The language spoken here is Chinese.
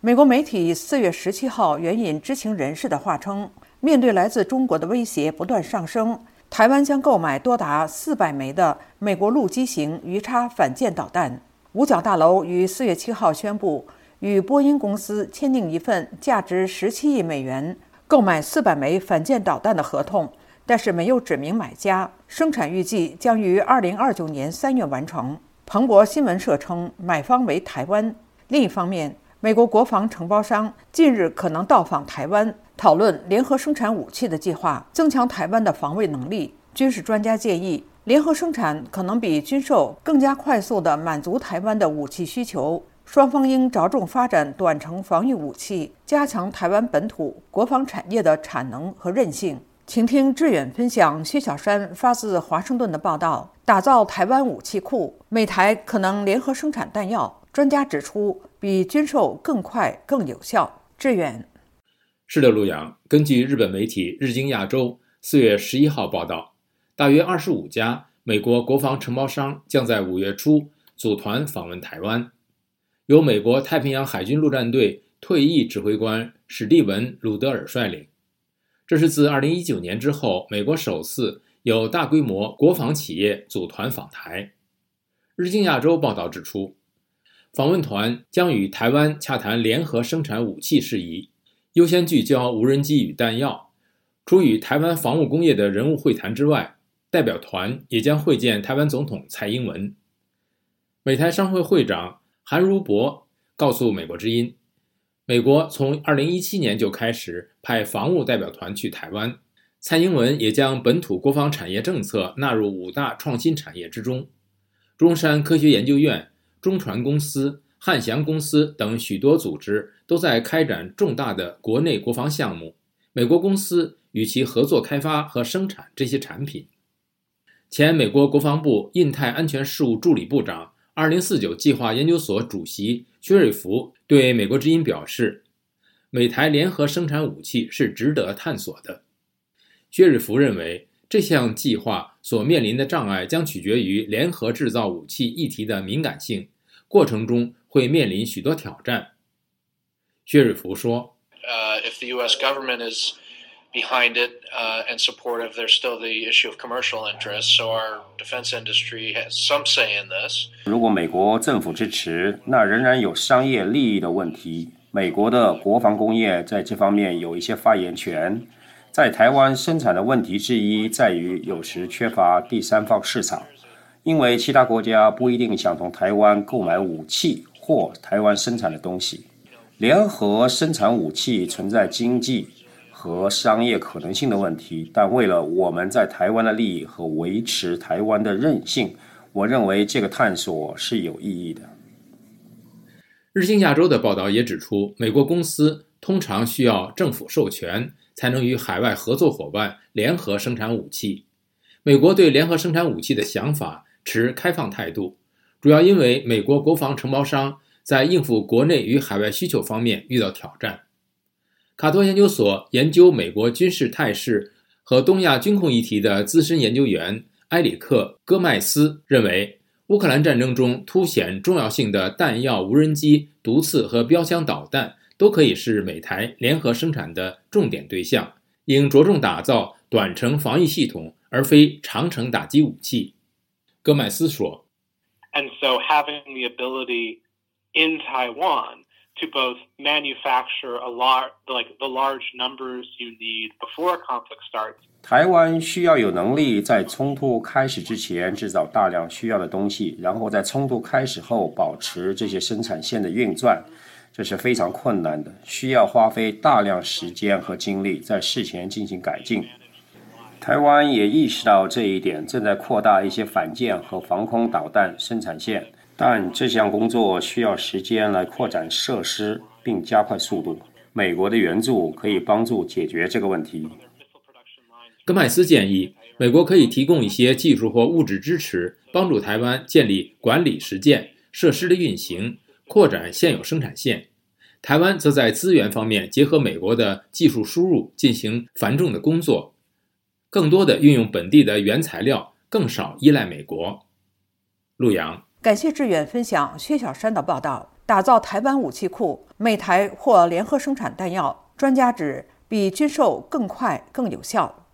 美国媒体四月十七号援引知情人士的话称，面对来自中国的威胁不断上升，台湾将购买多达四百枚的美国陆基型鱼叉反舰导弹。五角大楼于四月七号宣布与波音公司签订一份价值十七亿美元购买四百枚反舰导弹的合同，但是没有指明买家。生产预计将于二零二九年三月完成。彭博新闻社称，买方为台湾。另一方面，美国国防承包商近日可能到访台湾，讨论联合生产武器的计划，增强台湾的防卫能力。军事专家建议，联合生产可能比军售更加快速地满足台湾的武器需求。双方应着重发展短程防御武器，加强台湾本土国防产业的产能和韧性。请听志远分享薛小山发自华盛顿的报道：打造台湾武器库，美台可能联合生产弹药。专家指出，比军售更快、更有效。志远是的，陆阳。根据日本媒体《日经亚洲》四月十一号报道，大约二十五家美国国防承包商将在五月初组团访问台湾，由美国太平洋海军陆战队退役指挥官史蒂文·鲁德尔率领。这是自二零一九年之后，美国首次有大规模国防企业组团访台。《日经亚洲》报道指出。访问团将与台湾洽谈联合生产武器事宜，优先聚焦无人机与弹药。除与台湾防务工业的人物会谈之外，代表团也将会见台湾总统蔡英文。美台商会会长韩如博告诉美国之音，美国从2017年就开始派防务代表团去台湾，蔡英文也将本土国防产业政策纳入五大创新产业之中。中山科学研究院。中船公司、汉翔公司等许多组织都在开展重大的国内国防项目，美国公司与其合作开发和生产这些产品。前美国国防部印太安全事务助理部长、二零四九计划研究所主席薛瑞福对美国之音表示：“美台联合生产武器是值得探索的。”薛瑞福认为，这项计划。所面临的障碍将取决于联合制造武器议题的敏感性，过程中会面临许多挑战。薛瑞福说：“呃，if the U.S. government is behind it and supportive, there's still the issue of commercial interests. So our defense industry has some say in this. 如果美国政府支持，那仍然有商业利益的问题。美国的国防工业在这方面有一些发言权。”在台湾生产的问题之一在于，有时缺乏第三方市场，因为其他国家不一定想从台湾购买武器或台湾生产的东西。联合生产武器存在经济和商业可能性的问题，但为了我们在台湾的利益和维持台湾的韧性，我认为这个探索是有意义的。日经亚洲的报道也指出，美国公司通常需要政府授权。才能与海外合作伙伴联合生产武器。美国对联合生产武器的想法持开放态度，主要因为美国国防承包商在应付国内与海外需求方面遇到挑战。卡托研究所研究美国军事态势和东亚军控议题的资深研究员埃里克·戈麦斯认为，乌克兰战争中凸显重要性的弹药、无人机、毒刺和标枪导弹。都可以是美台联合生产的重点对象，应着重打造短程防御系统，而非长程打击武器。戈麦斯说：“And so having the ability in Taiwan to both manufacture a large, like the large numbers you need before a conflict starts。”台湾需要有能力在冲突开始之前制造大量需要的东西，然后在冲突开始后保持这些生产线的运转。这是非常困难的，需要花费大量时间和精力在事前进行改进。台湾也意识到这一点，正在扩大一些反舰和防空导弹生产线，但这项工作需要时间来扩展设施并加快速度。美国的援助可以帮助解决这个问题。戈麦斯建议，美国可以提供一些技术或物质支持，帮助台湾建立管理实践、设施的运行。扩展现有生产线，台湾则在资源方面结合美国的技术输入进行繁重的工作，更多的运用本地的原材料，更少依赖美国。陆阳，感谢志远分享薛小山的报道。打造台湾武器库，美台或联合生产弹药。专家指，比军售更快更有效。